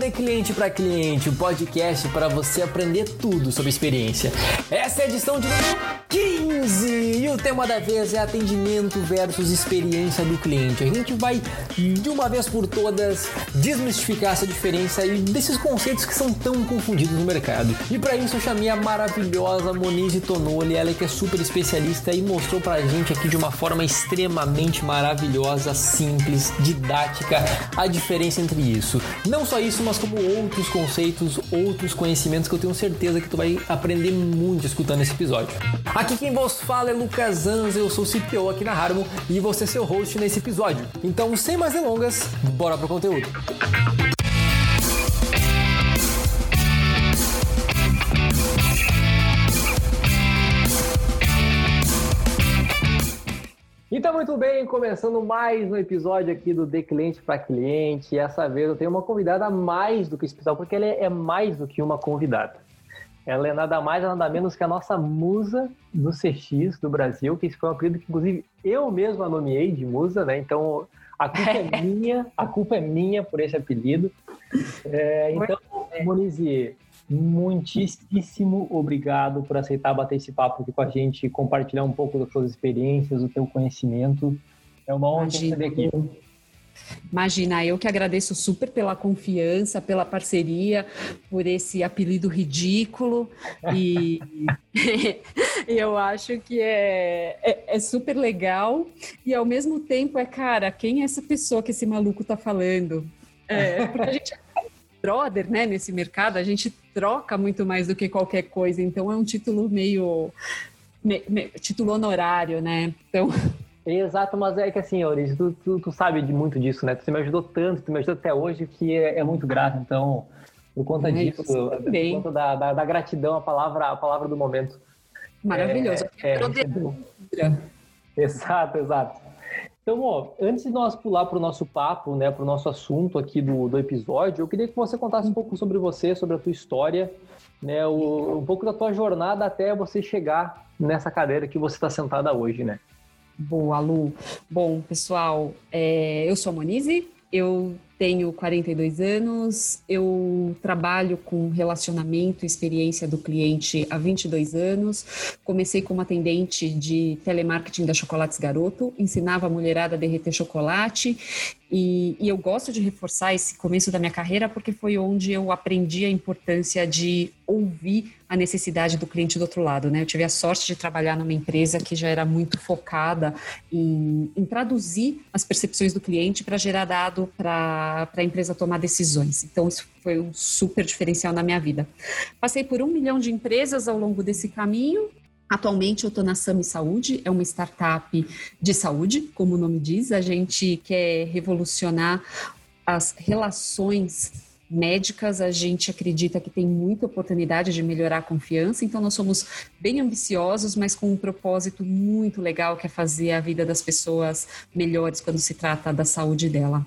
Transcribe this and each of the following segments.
de Cliente para Cliente, o um podcast para você aprender tudo sobre experiência. Essa é a edição de número 15 o tema da vez é atendimento versus experiência do cliente. A gente vai de uma vez por todas desmistificar essa diferença e desses conceitos que são tão confundidos no mercado. E para isso eu chamei a maravilhosa Monize Tonoli, ela que é super especialista e mostrou pra gente aqui de uma forma extremamente maravilhosa, simples, didática, a diferença entre isso. Não só isso, mas como outros conceitos, outros conhecimentos que eu tenho certeza que tu vai aprender muito escutando esse episódio. Aqui quem vos fala é Lucas Anza, eu sou CPO aqui na Harmon e você é seu host nesse episódio. Então, sem mais delongas, bora pro conteúdo. Então, muito bem, começando mais um episódio aqui do De Cliente para Cliente. E essa vez eu tenho uma convidada mais do que especial, porque ela é mais do que uma convidada. Ela é nada mais, nada menos que a nossa musa do CX do Brasil, que esse foi um apelido que, inclusive, eu mesmo a nomeei de musa, né? Então, a culpa é minha, a culpa é minha por esse apelido. É, então, Monize, muitíssimo obrigado por aceitar bater esse papo aqui com a gente, compartilhar um pouco das suas experiências, do teu conhecimento. É uma honra ter você aqui. Imagina, eu que agradeço super pela confiança, pela parceria, por esse apelido ridículo. E eu acho que é, é, é, super legal. E ao mesmo tempo é, cara, quem é essa pessoa que esse maluco tá falando? É, porque a gente brother, né, nesse mercado, a gente troca muito mais do que qualquer coisa, então é um título meio me, me, título honorário, né? Então Exato, mas é que assim, Auris, tu, tu, tu, sabe de muito disso, né? Tu me ajudou tanto, tu me ajudou até hoje, que é, é muito grato. Então, por conta é, disso, por conta da, da, da, gratidão, a palavra, a palavra do momento. Maravilhoso. É, é, exato, exato. Então, ó, antes de nós pular para o nosso papo, né, para o nosso assunto aqui do, do episódio, eu queria que você contasse um pouco sobre você, sobre a tua história, né, o, um pouco da tua jornada até você chegar nessa cadeira que você está sentada hoje, né? Boa, Lu. Bom, pessoal, é, eu sou a Monize, eu tenho 42 anos, eu trabalho com relacionamento e experiência do cliente há 22 anos. Comecei como atendente de telemarketing da Chocolates Garoto, ensinava a mulherada a derreter chocolate e, e, eu gosto de reforçar esse começo da minha carreira porque foi onde eu aprendi a importância de ouvir a necessidade do cliente do outro lado. Né? Eu tive a sorte de trabalhar numa empresa que já era muito focada em, em traduzir as percepções do cliente para gerar dado para a empresa tomar decisões. Então, isso foi um super diferencial na minha vida. Passei por um milhão de empresas ao longo desse caminho Atualmente eu estou na Sami Saúde, é uma startup de saúde, como o nome diz. A gente quer revolucionar as relações médicas, a gente acredita que tem muita oportunidade de melhorar a confiança, então nós somos bem ambiciosos, mas com um propósito muito legal que é fazer a vida das pessoas melhores quando se trata da saúde dela.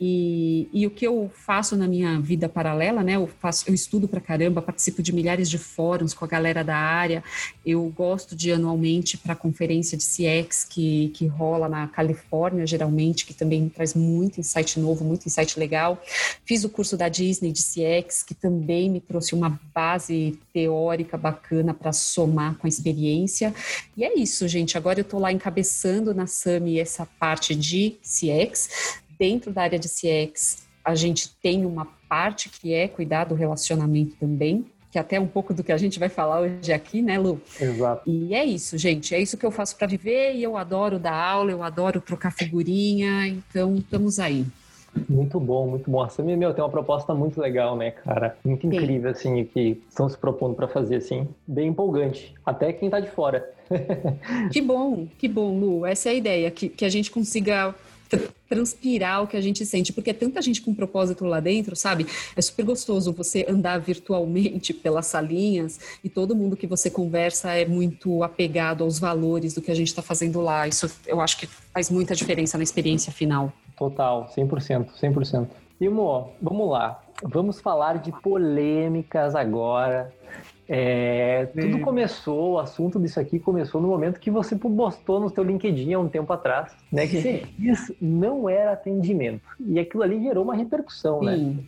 E, e o que eu faço na minha vida paralela, né? Eu faço, eu estudo pra caramba, participo de milhares de fóruns com a galera da área. Eu gosto de anualmente para a conferência de CX que, que rola na Califórnia, geralmente, que também traz muito insight novo, muito insight legal. Fiz o curso da Disney de CX, que também me trouxe uma base teórica bacana para somar com a experiência. E é isso, gente. Agora eu estou lá encabeçando na SAMI essa parte de CX. Dentro da área de CX, a gente tem uma parte que é cuidar do relacionamento também, que é até um pouco do que a gente vai falar hoje aqui, né, Lu? Exato. E é isso, gente. É isso que eu faço para viver e eu adoro dar aula, eu adoro trocar figurinha, então estamos aí. Muito bom, muito bom. A Samia, meu, tem uma proposta muito legal, né, cara? Muito incrível, Sim. assim, o que estão se propondo para fazer, assim. Bem empolgante. Até quem tá de fora. que bom, que bom, Lu. Essa é a ideia, que, que a gente consiga transpirar o que a gente sente, porque é tanta gente com propósito lá dentro, sabe? É super gostoso você andar virtualmente pelas salinhas e todo mundo que você conversa é muito apegado aos valores do que a gente está fazendo lá. Isso eu acho que faz muita diferença na experiência final. Total, 100%, 100%. Timo, vamos lá. Vamos falar de polêmicas agora. É, tudo começou, o assunto disso aqui começou no momento que você postou no seu LinkedIn há um tempo atrás, né? Que isso não era atendimento. E aquilo ali gerou uma repercussão, né? Sim. né?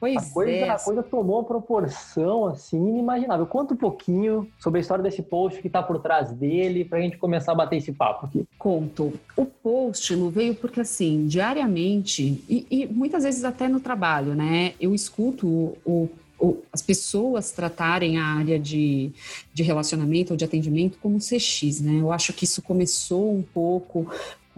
Pois a coisa, é. A coisa tomou uma proporção assim inimaginável. Conta um pouquinho sobre a história desse post que está por trás dele para a gente começar a bater esse papo aqui. Conto. O post não veio porque assim, diariamente e, e muitas vezes até no trabalho, né? Eu escuto o, o as pessoas tratarem a área de, de relacionamento ou de atendimento como CX, né? Eu acho que isso começou um pouco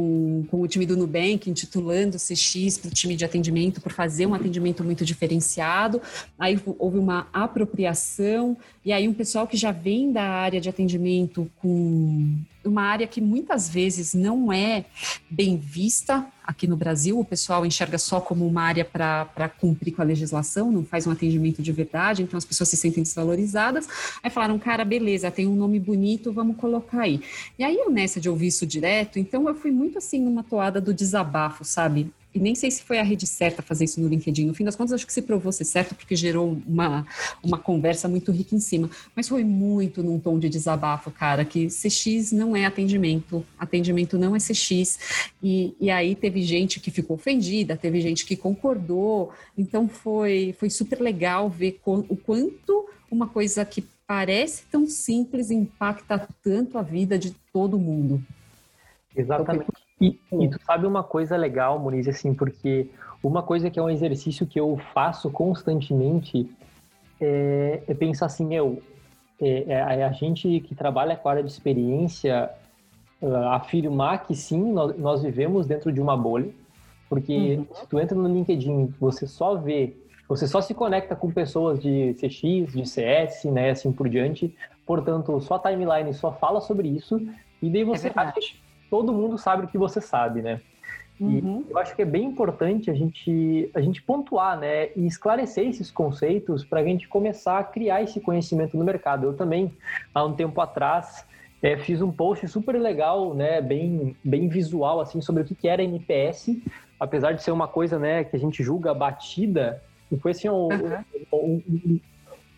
com, com o time do Nubank, intitulando CX para o time de atendimento, por fazer um atendimento muito diferenciado. Aí houve uma apropriação, e aí um pessoal que já vem da área de atendimento com uma área que muitas vezes não é bem vista aqui no Brasil, o pessoal enxerga só como uma área para cumprir com a legislação, não faz um atendimento de verdade, então as pessoas se sentem desvalorizadas. Aí falaram, cara, beleza, tem um nome bonito, vamos colocar aí. E aí eu nessa de ouvir isso direto, então eu fui muito assim numa toada do desabafo, sabe? E nem sei se foi a rede certa fazer isso no LinkedIn. No fim das contas, acho que se provou ser certo, porque gerou uma, uma conversa muito rica em cima. Mas foi muito num tom de desabafo, cara, que CX não é atendimento, atendimento não é CX. E, e aí teve gente que ficou ofendida, teve gente que concordou. Então foi, foi super legal ver o quanto uma coisa que parece tão simples impacta tanto a vida de todo mundo. Exatamente. E, e, tu sabe uma coisa legal, Muniz, assim, porque uma coisa que é um exercício que eu faço constantemente é, é pensar assim, meu, é, é, a gente que trabalha com a área de experiência uh, afirmar que sim, nós, nós, vivemos dentro de uma bolha, porque uhum. se tu entra no LinkedIn, você só vê, você só se conecta com pessoas de CX, de CS, né, assim por diante, portanto, sua timeline só fala sobre isso, e daí você é acha todo mundo sabe o que você sabe, né? Uhum. E eu acho que é bem importante a gente, a gente pontuar, né, e esclarecer esses conceitos para a gente começar a criar esse conhecimento no mercado. Eu também, há um tempo atrás, é, fiz um post super legal, né, bem, bem visual, assim, sobre o que era NPS, apesar de ser uma coisa, né, que a gente julga batida, e foi assim, um, uhum. um, um,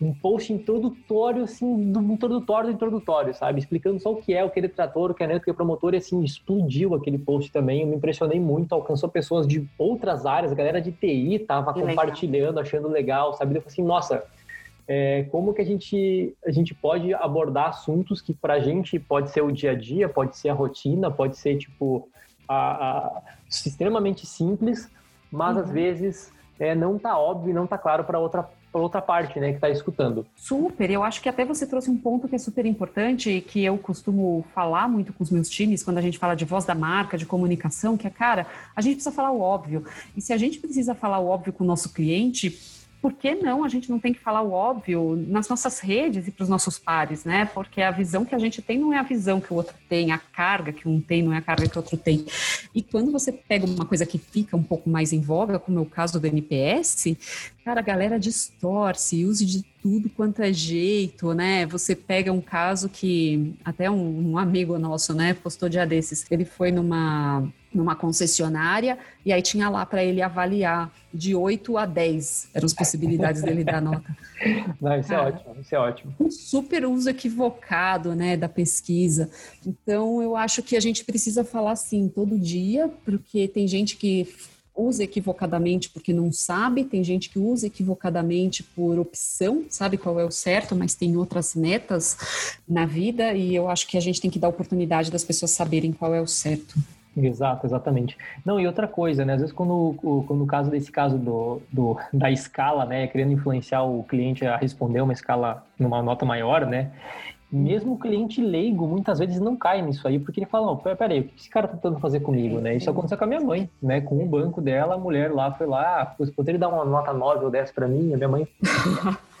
um post introdutório, assim, do introdutório do introdutório, sabe? Explicando só o que é o que é trator, o que é neto, o que é promotor, e assim, explodiu aquele post também. Eu me impressionei muito, alcançou pessoas de outras áreas, a galera de TI tava que compartilhando, legal. achando legal, sabe? Eu falei assim, nossa, é, como que a gente, a gente pode abordar assuntos que pra gente pode ser o dia a dia, pode ser a rotina, pode ser, tipo, a, a extremamente simples, mas uhum. às vezes é, não tá óbvio, não tá claro para outra outra parte, né, que está escutando. Super, eu acho que até você trouxe um ponto que é super importante e que eu costumo falar muito com os meus times quando a gente fala de voz da marca, de comunicação, que é, cara, a gente precisa falar o óbvio. E se a gente precisa falar o óbvio com o nosso cliente, por que não a gente não tem que falar o óbvio nas nossas redes e para os nossos pares, né? Porque a visão que a gente tem não é a visão que o outro tem, a carga que um tem não é a carga que o outro tem. E quando você pega uma coisa que fica um pouco mais em voga, como é o caso do NPS, cara, a galera distorce, use de tudo quanto é jeito, né? Você pega um caso que até um, um amigo nosso, né, postou dia desses. Ele foi numa numa concessionária e aí tinha lá para ele avaliar de 8 a 10 eram as possibilidades dele dar nota. Não, isso é Cara, é ótimo, isso é ótimo. Um super uso equivocado, né, da pesquisa. Então, eu acho que a gente precisa falar assim todo dia, porque tem gente que usa equivocadamente porque não sabe, tem gente que usa equivocadamente por opção, sabe qual é o certo, mas tem outras metas na vida e eu acho que a gente tem que dar oportunidade das pessoas saberem qual é o certo. Exato, exatamente. Não, e outra coisa, né? Às vezes, quando, quando no caso desse caso do, do, da escala, né? Querendo influenciar o cliente a responder uma escala numa nota maior, né? Mesmo o cliente leigo, muitas vezes não cai nisso aí, porque ele fala, não, peraí, o que esse cara tá tentando fazer comigo, né? Isso aconteceu com a minha mãe, né? Com o banco dela, a mulher lá foi lá, ah, poderia dar uma nota 9 ou 10 para mim? A minha mãe...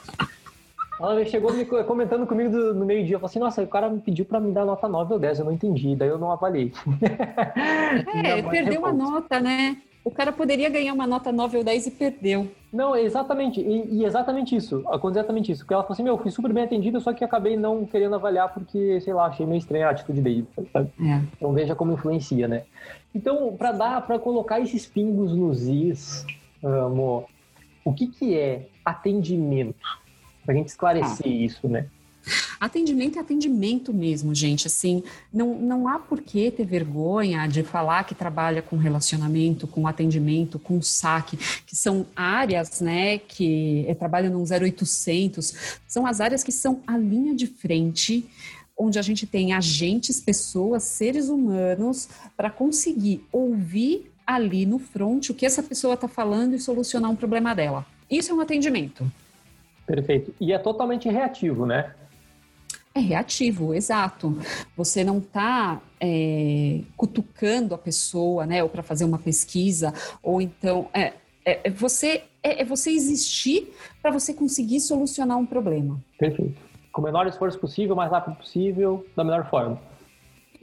Ela chegou me comentando comigo do, no meio-dia, falou assim, nossa, o cara me pediu para me dar nota 9 ou 10, eu não entendi, daí eu não avaliei. É, perdeu uma nota, né? O cara poderia ganhar uma nota 9 ou 10 e perdeu. Não, exatamente, e, e exatamente isso, aconteceu exatamente isso, porque ela falou assim, meu, fui super bem atendida, só que acabei não querendo avaliar porque, sei lá, achei meio estranha a atitude dele, sabe? É. Então veja como influencia, né? Então, para dar, para colocar esses pingos nos is, amor, o que que é atendimento? Para a gente esclarecer ah. isso, né? Atendimento é atendimento mesmo, gente. Assim, não, não há por que ter vergonha de falar que trabalha com relacionamento, com atendimento, com saque, que são áreas, né, que trabalham no 0800, são as áreas que são a linha de frente onde a gente tem agentes, pessoas, seres humanos, para conseguir ouvir ali no front o que essa pessoa está falando e solucionar um problema dela. Isso é um atendimento. Perfeito. E é totalmente reativo, né? É reativo, exato. Você não está é, cutucando a pessoa, né, ou para fazer uma pesquisa, ou então é, é, é você é, é você existir para você conseguir solucionar um problema. Perfeito com o menor esforço possível, mais rápido possível, da melhor forma.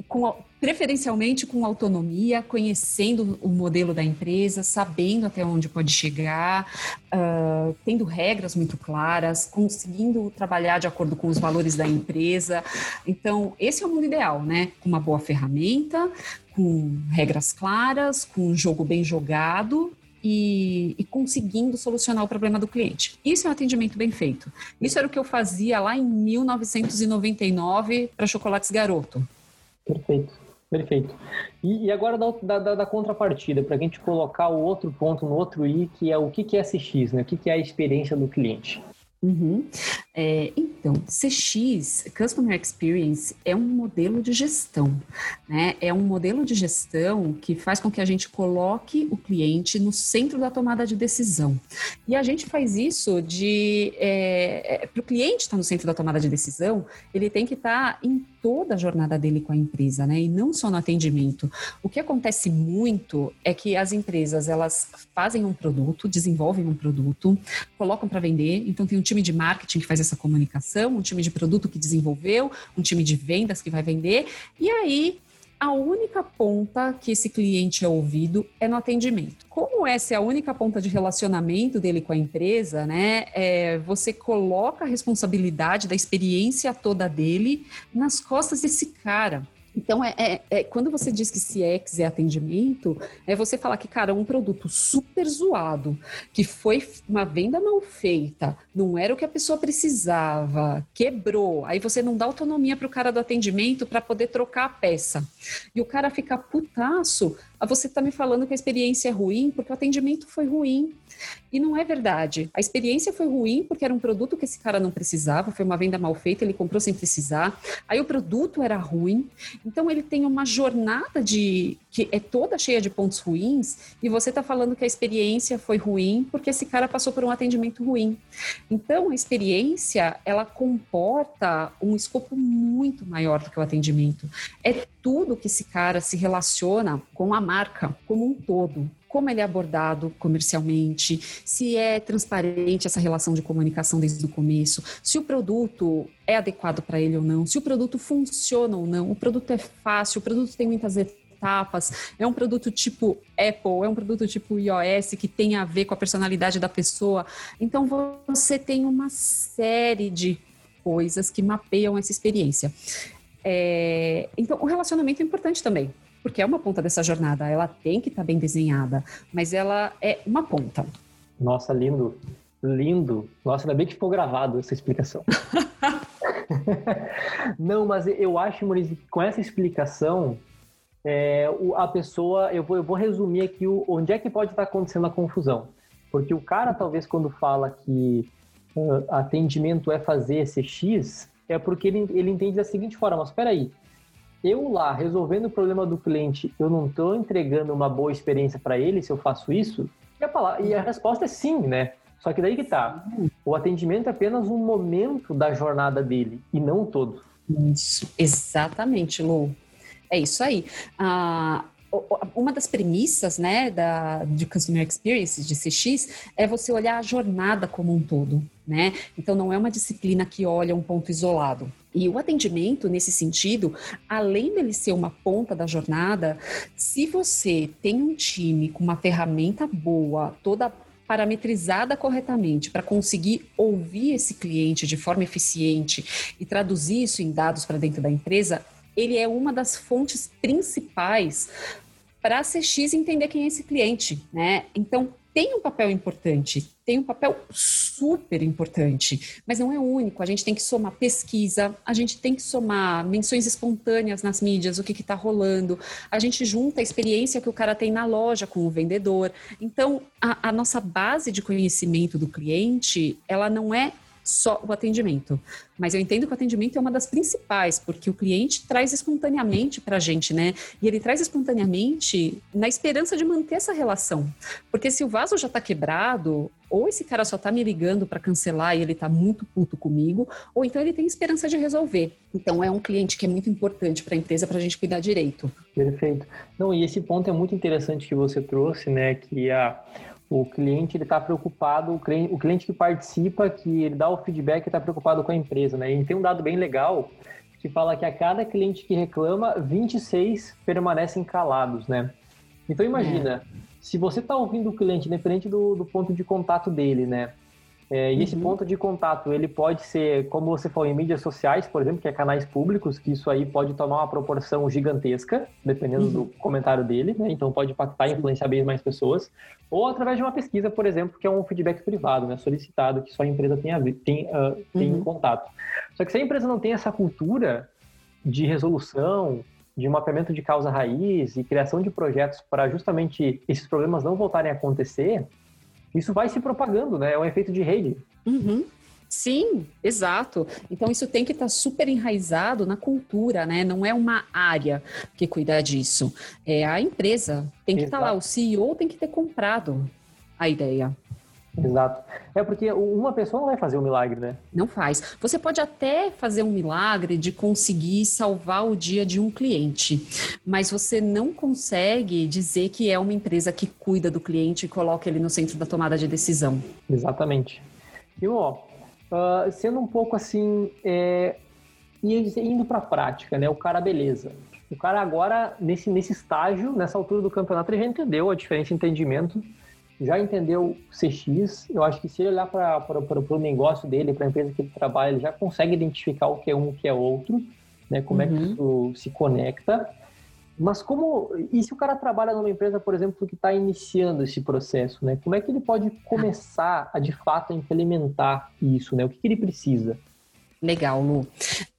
Com, preferencialmente com autonomia, conhecendo o modelo da empresa, sabendo até onde pode chegar, uh, tendo regras muito claras, conseguindo trabalhar de acordo com os valores da empresa. Então, esse é o mundo ideal, né? Com uma boa ferramenta, com regras claras, com um jogo bem jogado e, e, conseguindo solucionar o problema do cliente. Isso é um atendimento bem feito. Isso era o que eu fazia lá em 1999 para Chocolates Garoto. Perfeito, perfeito. E, e agora da, da, da contrapartida, para a gente colocar o outro ponto no outro i, que é o que, que é SX, né? o que, que é a experiência do cliente. Uhum. É, então, CX, Customer Experience, é um modelo de gestão, né? É um modelo de gestão que faz com que a gente coloque o cliente no centro da tomada de decisão. E a gente faz isso de. É, é, Para o cliente estar no centro da tomada de decisão, ele tem que estar em toda a jornada dele com a empresa, né? E não só no atendimento. O que acontece muito é que as empresas elas fazem um produto, desenvolvem um produto, colocam para vender. Então tem um time de marketing que faz essa comunicação, um time de produto que desenvolveu, um time de vendas que vai vender. E aí a única ponta que esse cliente é ouvido é no atendimento. Como essa é a única ponta de relacionamento dele com a empresa, né? É, você coloca a responsabilidade da experiência toda dele nas costas desse cara. Então, é, é, é, quando você diz que CX é atendimento, é você falar que, cara, um produto super zoado, que foi uma venda mal feita, não era o que a pessoa precisava, quebrou. Aí você não dá autonomia para o cara do atendimento para poder trocar a peça. E o cara fica putaço você está me falando que a experiência é ruim porque o atendimento foi ruim. E não é verdade. A experiência foi ruim porque era um produto que esse cara não precisava, foi uma venda mal feita, ele comprou sem precisar. Aí o produto era ruim. Então ele tem uma jornada de que é toda cheia de pontos ruins e você está falando que a experiência foi ruim porque esse cara passou por um atendimento ruim. Então a experiência ela comporta um escopo muito maior do que o atendimento. É tudo que esse cara se relaciona com a marca como um todo. Como ele é abordado comercialmente, se é transparente essa relação de comunicação desde o começo, se o produto é adequado para ele ou não, se o produto funciona ou não, o produto é fácil, o produto tem muitas etapas, é um produto tipo Apple, é um produto tipo iOS que tem a ver com a personalidade da pessoa. Então você tem uma série de coisas que mapeiam essa experiência. É, então, o relacionamento é importante também, porque é uma ponta dessa jornada. Ela tem que estar tá bem desenhada, mas ela é uma ponta. Nossa, lindo. Lindo. Nossa, ainda bem que ficou gravado essa explicação. Não, mas eu acho, Maurício, que com essa explicação, é, a pessoa, eu vou, eu vou resumir aqui o, onde é que pode estar acontecendo a confusão. Porque o cara, talvez, quando fala que uh, atendimento é fazer esse X, é porque ele, ele entende da seguinte forma, mas aí, eu lá resolvendo o problema do cliente, eu não estou entregando uma boa experiência para ele se eu faço isso? E a, palavra, e a resposta é sim, né? Só que daí que tá. O atendimento é apenas um momento da jornada dele e não todo. Isso, exatamente, Lu. É isso aí. Ah, uma das premissas né, da, de Customer Experience, de CX, é você olhar a jornada como um todo. Né? Então, não é uma disciplina que olha um ponto isolado. E o atendimento, nesse sentido, além dele ser uma ponta da jornada, se você tem um time com uma ferramenta boa, toda parametrizada corretamente para conseguir ouvir esse cliente de forma eficiente e traduzir isso em dados para dentro da empresa, ele é uma das fontes principais para a CX entender quem é esse cliente, né? Então, tem um papel importante, tem um papel super importante, mas não é único. A gente tem que somar pesquisa, a gente tem que somar menções espontâneas nas mídias, o que está rolando. A gente junta a experiência que o cara tem na loja com o vendedor. Então, a, a nossa base de conhecimento do cliente, ela não é só o atendimento. Mas eu entendo que o atendimento é uma das principais, porque o cliente traz espontaneamente para a gente, né? E ele traz espontaneamente na esperança de manter essa relação. Porque se o vaso já está quebrado, ou esse cara só está me ligando para cancelar e ele está muito puto comigo, ou então ele tem esperança de resolver. Então é um cliente que é muito importante para a empresa para a gente cuidar direito. Perfeito. Não, e esse ponto é muito interessante que você trouxe, né? Que a o cliente ele está preocupado, o cliente, que participa, que ele dá o feedback, está preocupado com a empresa, né? E tem um dado bem legal que fala que a cada cliente que reclama, 26 permanecem calados, né? Então imagina, é. se você está ouvindo o cliente, independente do, do ponto de contato dele, né? É, e uhum. esse ponto de contato, ele pode ser, como você falou, em mídias sociais, por exemplo, que é canais públicos, que isso aí pode tomar uma proporção gigantesca, dependendo uhum. do comentário dele, né? Então pode impactar e influenciar bem mais pessoas. Ou através de uma pesquisa, por exemplo, que é um feedback privado, né? Solicitado, que só a empresa tem, a, tem, uh, tem uhum. contato. Só que se a empresa não tem essa cultura de resolução, de mapeamento de causa raiz e criação de projetos para justamente esses problemas não voltarem a acontecer, isso vai se propagando, né? É um efeito de rede. Uhum. Sim, exato. Então isso tem que estar tá super enraizado na cultura, né? Não é uma área que cuida disso. É a empresa. Tem que estar tá lá, o CEO tem que ter comprado a ideia. Exato. É porque uma pessoa não vai fazer um milagre, né? Não faz. Você pode até fazer um milagre de conseguir salvar o dia de um cliente, mas você não consegue dizer que é uma empresa que cuida do cliente e coloca ele no centro da tomada de decisão. Exatamente. E, ó, uh, sendo um pouco assim, é, indo para a prática, né? O cara, beleza. O cara agora, nesse, nesse estágio, nessa altura do campeonato, ele já entendeu a diferença de entendimento já entendeu CX, eu acho que se ele olhar para o negócio dele, para a empresa que ele trabalha, ele já consegue identificar o que é um o que é outro, né? Como uhum. é que uhum. isso se conecta. Mas como. E se o cara trabalha numa empresa, por exemplo, que está iniciando esse processo, né? Como é que ele pode começar a de fato implementar isso, né? O que, que ele precisa? Legal, Lu.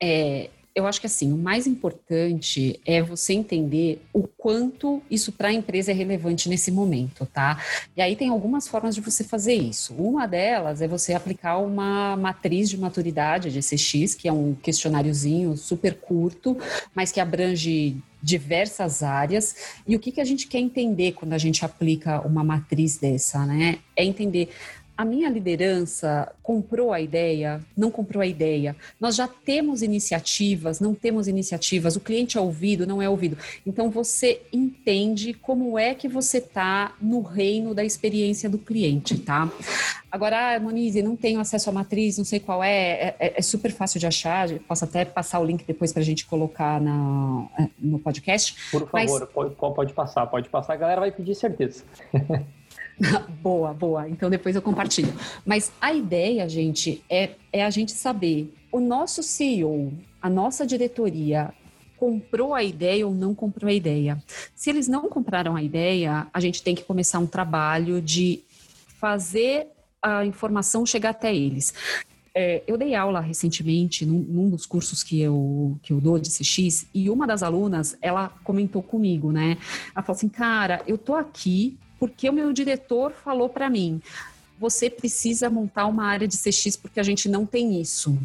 É, eu acho que assim, o mais importante é você entender o quanto isso para a empresa é relevante nesse momento, tá? E aí tem algumas formas de você fazer isso. Uma delas é você aplicar uma matriz de maturidade de CX, que é um questionáriozinho super curto, mas que abrange diversas áreas. E o que, que a gente quer entender quando a gente aplica uma matriz dessa, né? É entender a minha liderança comprou a ideia, não comprou a ideia. Nós já temos iniciativas, não temos iniciativas, o cliente é ouvido, não é ouvido. Então você entende como é que você está no reino da experiência do cliente, tá? Agora, ah, Monize, não tenho acesso à matriz, não sei qual é, é, é super fácil de achar, posso até passar o link depois para a gente colocar na, é, no podcast. Por favor, Mas... pode, pode passar, pode passar, a galera vai pedir certeza. boa, boa. Então depois eu compartilho. Mas a ideia, gente, é, é a gente saber o nosso CEO, a nossa diretoria comprou a ideia ou não comprou a ideia. Se eles não compraram a ideia, a gente tem que começar um trabalho de fazer a informação chegar até eles. É, eu dei aula recentemente num, num, dos cursos que eu, que eu dou de CX e uma das alunas, ela comentou comigo, né? Ela falou assim, cara, eu tô aqui porque o meu diretor falou para mim: você precisa montar uma área de CX porque a gente não tem isso.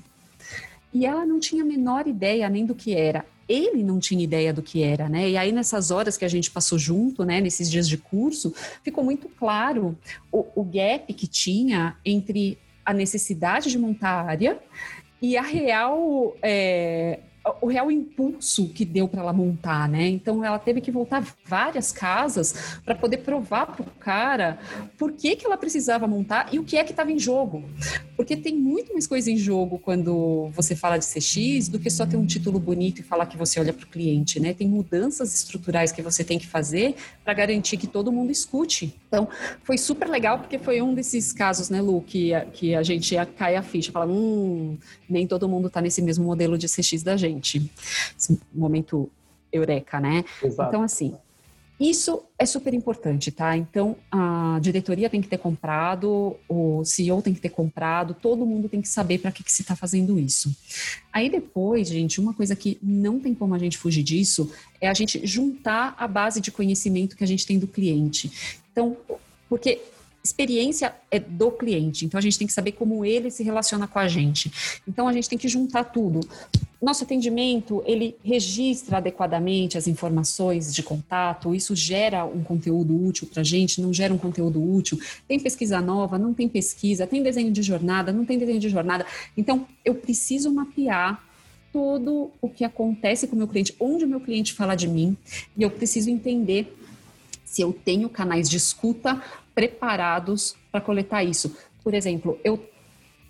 E ela não tinha a menor ideia nem do que era. Ele não tinha ideia do que era, né? E aí, nessas horas que a gente passou junto, né, nesses dias de curso, ficou muito claro o, o gap que tinha entre a necessidade de montar a área e a real é, o real impulso que deu para ela montar, né? Então ela teve que voltar várias casas para poder provar para o cara por que, que ela precisava montar e o que é que estava em jogo. Porque tem muito mais coisa em jogo quando você fala de CX do que só ter um título bonito e falar que você olha para o cliente, né? Tem mudanças estruturais que você tem que fazer para garantir que todo mundo escute. Então foi super legal porque foi um desses casos, né, Lu, que, que a gente cai a ficha, fala, hum, nem todo mundo está nesse mesmo modelo de CX da gente. Esse momento eureka, né? Exato. Então, assim, Isso é super importante, tá? Então, a diretoria tem que ter comprado, o CEO tem que ter comprado, todo mundo tem que saber para que, que se está fazendo isso. Aí depois, gente, uma coisa que não tem como a gente fugir disso é a gente juntar a base de conhecimento que a gente tem do cliente. Então, porque experiência é do cliente, então a gente tem que saber como ele se relaciona com a gente. Então a gente tem que juntar tudo. Nosso atendimento, ele registra adequadamente as informações de contato, isso gera um conteúdo útil para a gente, não gera um conteúdo útil. Tem pesquisa nova, não tem pesquisa, tem desenho de jornada, não tem desenho de jornada. Então, eu preciso mapear tudo o que acontece com o meu cliente, onde o meu cliente fala de mim, e eu preciso entender se eu tenho canais de escuta preparados para coletar isso. Por exemplo, eu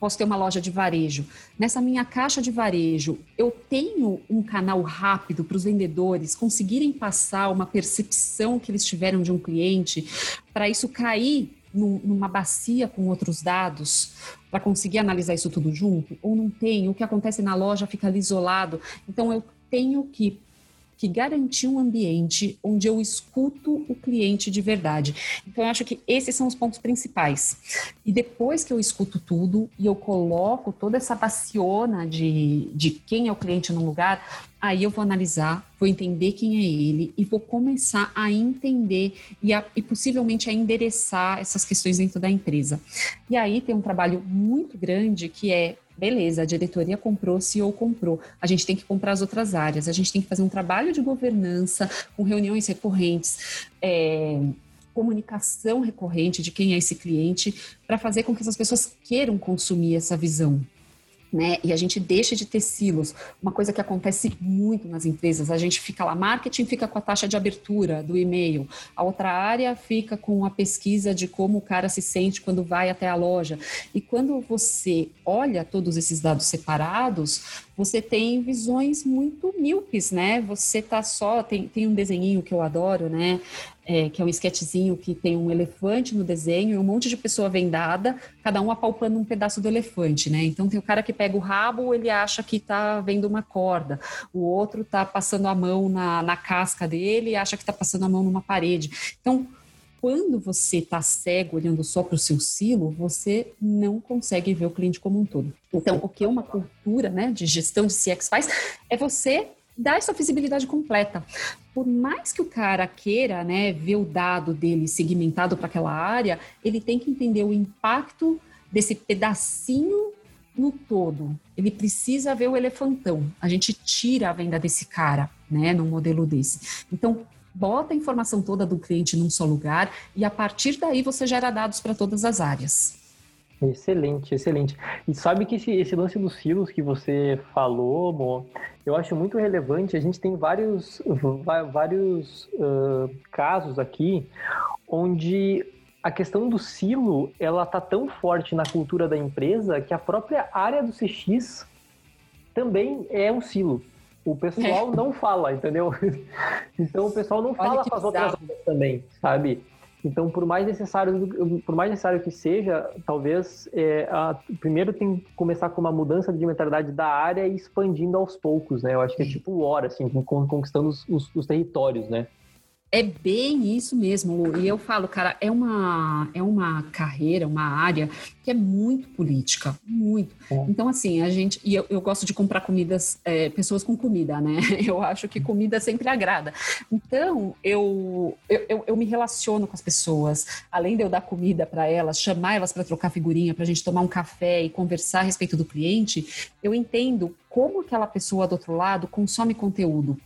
posso ter uma loja de varejo. Nessa minha caixa de varejo, eu tenho um canal rápido para os vendedores conseguirem passar uma percepção que eles tiveram de um cliente, para isso cair numa bacia com outros dados para conseguir analisar isso tudo junto? Ou não tem? O que acontece na loja fica ali isolado. Então eu tenho que que garantir um ambiente onde eu escuto o cliente de verdade. Então, eu acho que esses são os pontos principais. E depois que eu escuto tudo e eu coloco toda essa baciona de, de quem é o cliente no lugar, aí eu vou analisar, vou entender quem é ele e vou começar a entender e, a, e possivelmente a endereçar essas questões dentro da empresa. E aí tem um trabalho muito grande que é Beleza, a diretoria comprou, o CEO comprou. A gente tem que comprar as outras áreas. A gente tem que fazer um trabalho de governança com reuniões recorrentes. É, comunicação recorrente de quem é esse cliente para fazer com que essas pessoas queiram consumir essa visão, né? E a gente deixa de ter silos. Uma coisa que acontece muito nas empresas, a gente fica lá, marketing fica com a taxa de abertura do e-mail, a outra área fica com a pesquisa de como o cara se sente quando vai até a loja. E quando você olha todos esses dados separados, você tem visões muito míopes, né? Você tá só tem, tem um desenhinho que eu adoro, né? É, que é um esquetezinho que tem um elefante no desenho e um monte de pessoa vendada, cada um apalpando um pedaço do elefante, né? Então tem o cara que pega o rabo, ele acha que tá vendo uma corda, o outro tá passando a mão na, na casca dele e acha que tá passando a mão numa parede. Então, quando você está cego olhando só para o seu silo, você não consegue ver o cliente como um todo. Então, o que uma cultura né, de gestão de CX faz é você dar essa visibilidade completa. Por mais que o cara queira né, ver o dado dele segmentado para aquela área, ele tem que entender o impacto desse pedacinho no todo. Ele precisa ver o elefantão. A gente tira a venda desse cara, né, num modelo desse. Então, bota a informação toda do cliente num só lugar e a partir daí você gera dados para todas as áreas. Excelente, excelente. E sabe que esse, esse lance dos silos que você falou, Mo, eu acho muito relevante. A gente tem vários, vários uh, casos aqui onde a questão do silo ela tá tão forte na cultura da empresa que a própria área do CX também é um silo. O pessoal é. não fala, entendeu? Então o pessoal não fala com as outras áreas também, sabe? Então, por mais necessário, por mais necessário que seja, talvez é, a, primeiro tem que começar com uma mudança de mentalidade da área e expandindo aos poucos, né? Eu acho que é tipo hora, assim, conquistando os, os, os territórios, né? É bem isso mesmo, Lu. E eu falo, cara, é uma, é uma carreira, uma área que é muito política, muito. É. Então, assim, a gente. E eu, eu gosto de comprar comidas, é, pessoas com comida, né? Eu acho que comida sempre agrada. Então, eu, eu, eu, eu me relaciono com as pessoas, além de eu dar comida para elas, chamar elas para trocar figurinha, para a gente tomar um café e conversar a respeito do cliente, eu entendo como aquela pessoa do outro lado consome conteúdo.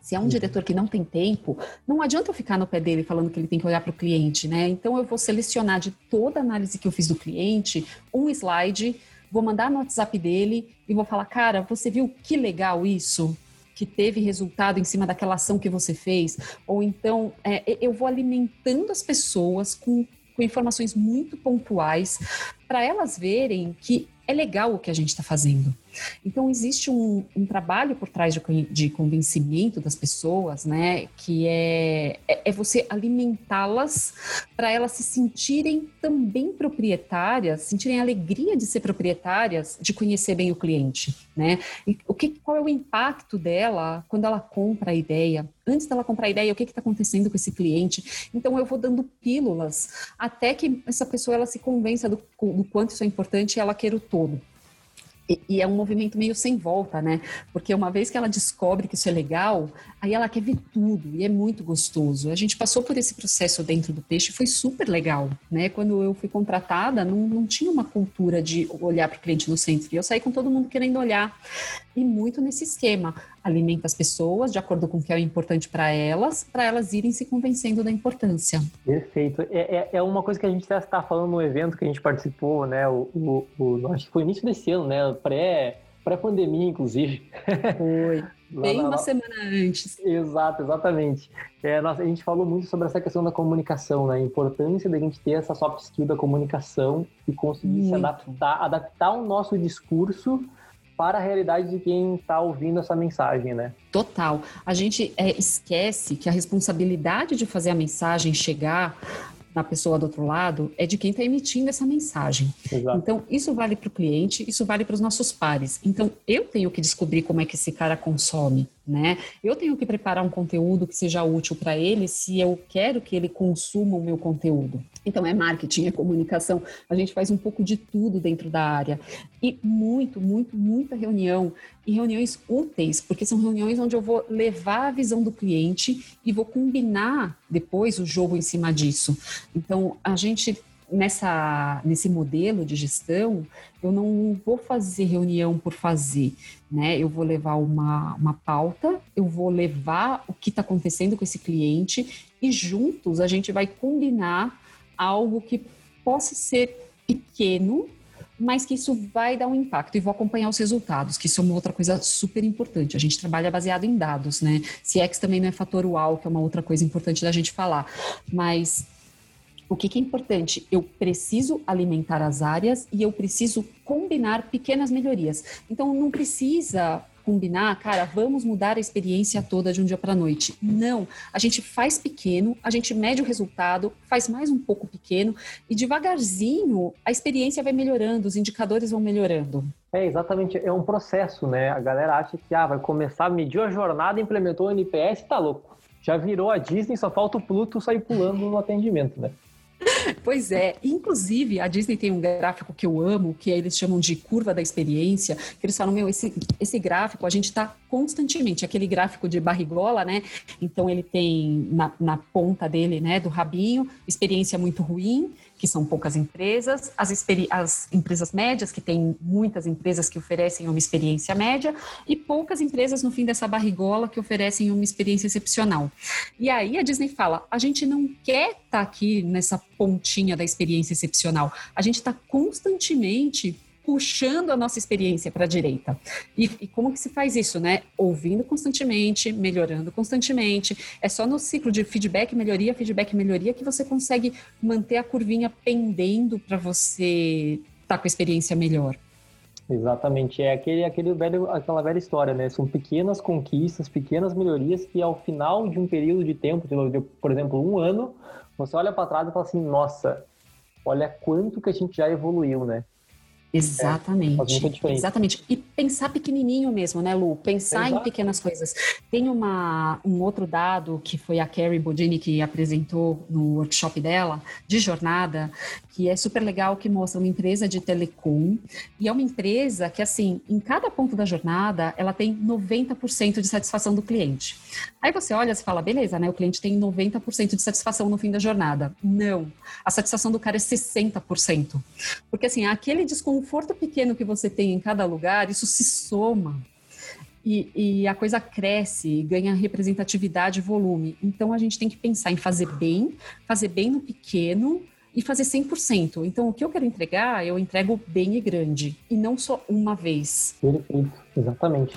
Se é um diretor que não tem tempo, não adianta eu ficar no pé dele falando que ele tem que olhar para o cliente, né? Então eu vou selecionar de toda a análise que eu fiz do cliente um slide, vou mandar no WhatsApp dele e vou falar, cara, você viu que legal isso? Que teve resultado em cima daquela ação que você fez? Ou então é, eu vou alimentando as pessoas com, com informações muito pontuais para elas verem que é legal o que a gente está fazendo Então, existe um, um trabalho por trás de, de, convencimento das pessoas, né? Que é, é, é você alimentá-las para elas se sentirem também proprietárias, sentirem alegria de ser proprietárias, de conhecer bem o cliente, né? E o que, qual é o impacto dela quando ela compra a ideia? Antes dela comprar a ideia, o que está acontecendo com esse cliente? Então, eu vou dando pílulas até que essa pessoa ela se convença do, do quanto isso é importante e ela queira o todo. E, é um movimento meio sem volta, né? Porque uma vez que ela descobre que isso é legal, aí ela quer ver tudo e é muito gostoso. A gente passou por esse processo dentro do peixe, foi super legal, né? Quando eu fui contratada, não, não tinha uma cultura de olhar para o cliente no centro. E eu saí com todo mundo querendo olhar. E muito nesse esquema. Alimenta as pessoas de acordo com o que é importante para elas, para elas irem se convencendo da importância. Perfeito. É, é, é uma coisa que a gente está falando no evento que a gente participou, né? O, o, o, acho que foi início desse ano, né? Pré, pré-pandemia, inclusive. Foi. Bem uma semana antes. Exato, exatamente. É, nós, a gente falou muito sobre essa questão da comunicação, né? A importância da gente ter essa soft skill da comunicação e conseguir muito. se adaptar, adaptar o nosso discurso para a realidade de quem está ouvindo essa mensagem, né? Total. A gente é, esquece que a responsabilidade de fazer a mensagem chegar na pessoa do outro lado é de quem está emitindo essa mensagem. Exato. Então, isso vale para o cliente, isso vale para os nossos pares. Então, eu tenho que descobrir como é que esse cara consome né? Eu tenho que preparar um conteúdo que seja útil para ele se eu quero que ele consuma o meu conteúdo. Então é marketing, é comunicação. A gente faz um pouco de tudo dentro da área. E muito, muito, muita reunião e reuniões úteis, porque são reuniões onde eu vou levar a visão do cliente e vou combinar depois o jogo em cima disso. Então a gente nessa, nesse modelo de gestão, eu não vou fazer reunião por fazer, né? Eu vou levar uma, uma pauta, eu vou levar o que está acontecendo com esse cliente e juntos a gente vai combinar algo que possa ser pequeno, mas que isso vai dar um impacto e vou acompanhar os resultados, que isso é uma outra coisa super importante. A gente trabalha baseado em dados, né? CX também não é fator UAU, que é uma outra coisa importante da gente falar, mas o que, que, é importante? Eu preciso alimentar as áreas e eu preciso combinar pequenas melhorias. Então, não precisa combinar, cara, vamos mudar a experiência toda de um dia para a noite. Não, a gente faz pequeno, a gente mede o resultado, faz mais um pouco pequeno e devagarzinho a experiência vai melhorando, os indicadores vão melhorando. É, exatamente, é um processo, né? A galera acha que ah, vai começar, mediu a jornada, implementou o NPS, tá louco. Já virou a Disney, só falta o Pluto sair pulando no atendimento, né? Pois é, inclusive a Disney tem um gráfico que eu amo, que eles chamam de curva da experiência, que eles falam, meu, esse, esse gráfico a gente está constantemente, aquele gráfico de barrigola, né? Então ele tem na, na ponta dele, né, do rabinho, experiência muito ruim, que são poucas empresas, as, as empresas médias, que tem muitas empresas que oferecem uma experiência média, e poucas empresas no fim dessa barrigola que oferecem uma experiência excepcional. E aí a Disney fala: a gente não quer estar tá aqui nessa pontinha da experiência excepcional, a gente está constantemente puxando a nossa experiência para a direita. E, e, como que se faz isso, né? Ouvindo constantemente, melhorando constantemente. É só no ciclo de feedback, melhoria, feedback, melhoria que você consegue manter a curvinha pendendo para você estar tá com a experiência melhor. Exatamente, é aquele, aquele velho, aquela velha história, né? São pequenas conquistas, pequenas melhorias que ao final de um período de tempo, por exemplo, um ano, você olha para trás e fala assim, nossa, olha quanto que a gente já evoluiu, né? Exatamente. É, exatamente. E pensar pequenininho mesmo, né, Lu? Pensar Exato. em pequenas coisas. Tem uma, um outro dado que foi a Carrie Bodini que apresentou no workshop dela, de jornada, que é super legal, que mostra uma empresa de telecom. E é uma empresa que, assim, em cada ponto da jornada, ela tem 90% de satisfação do cliente. Aí você olha e fala, beleza, né? O cliente tem 90% de satisfação no fim da jornada. Não. A satisfação do cara é 60%. Porque, assim, aquele desconforto conforto pequeno que você tem em cada lugar, isso se soma. E, e, a coisa cresce, ganha representatividade e volume. Então a gente tem que pensar em fazer bem, fazer bem no pequeno e fazer 100%. Então o que eu quero entregar, eu entrego bem e grande, e não só uma vez. Perfeito, exatamente.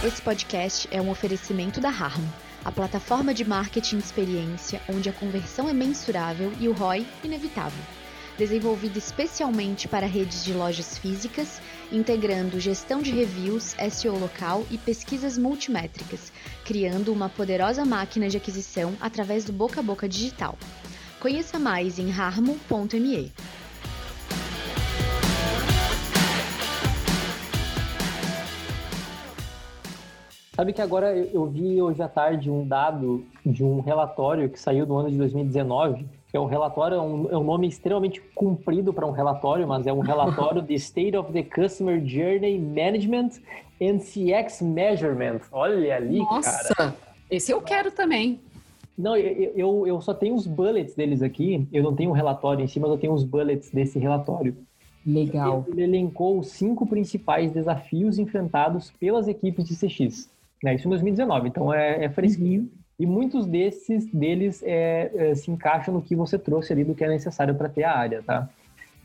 Esse podcast é um oferecimento da Harmo, a plataforma de marketing de experiência onde a conversão é mensurável e o ROI inevitável. Desenvolvida especialmente para redes de lojas físicas, integrando gestão de reviews, SEO local e pesquisas multimétricas, criando uma poderosa máquina de aquisição através do boca a boca digital. Conheça mais em harmo.me. Sabe que agora eu vi hoje à tarde um dado de um relatório que saiu do ano de 2019, que é um relatório, é um, é um nome extremamente comprido para um relatório, mas é um relatório de State of the Customer Journey Management and CX Measurement. Olha ali, Nossa, cara. esse eu quero também. Não, eu, eu, eu só tenho os bullets deles aqui, eu não tenho um relatório em si, mas eu tenho os bullets desse relatório. Legal. Ele elencou os cinco principais desafios enfrentados pelas equipes de CX. Né? Isso em 2019, então é, é fresquinho. Uhum. E muitos desses deles é, é, se encaixam no que você trouxe ali do que é necessário para ter a área, tá?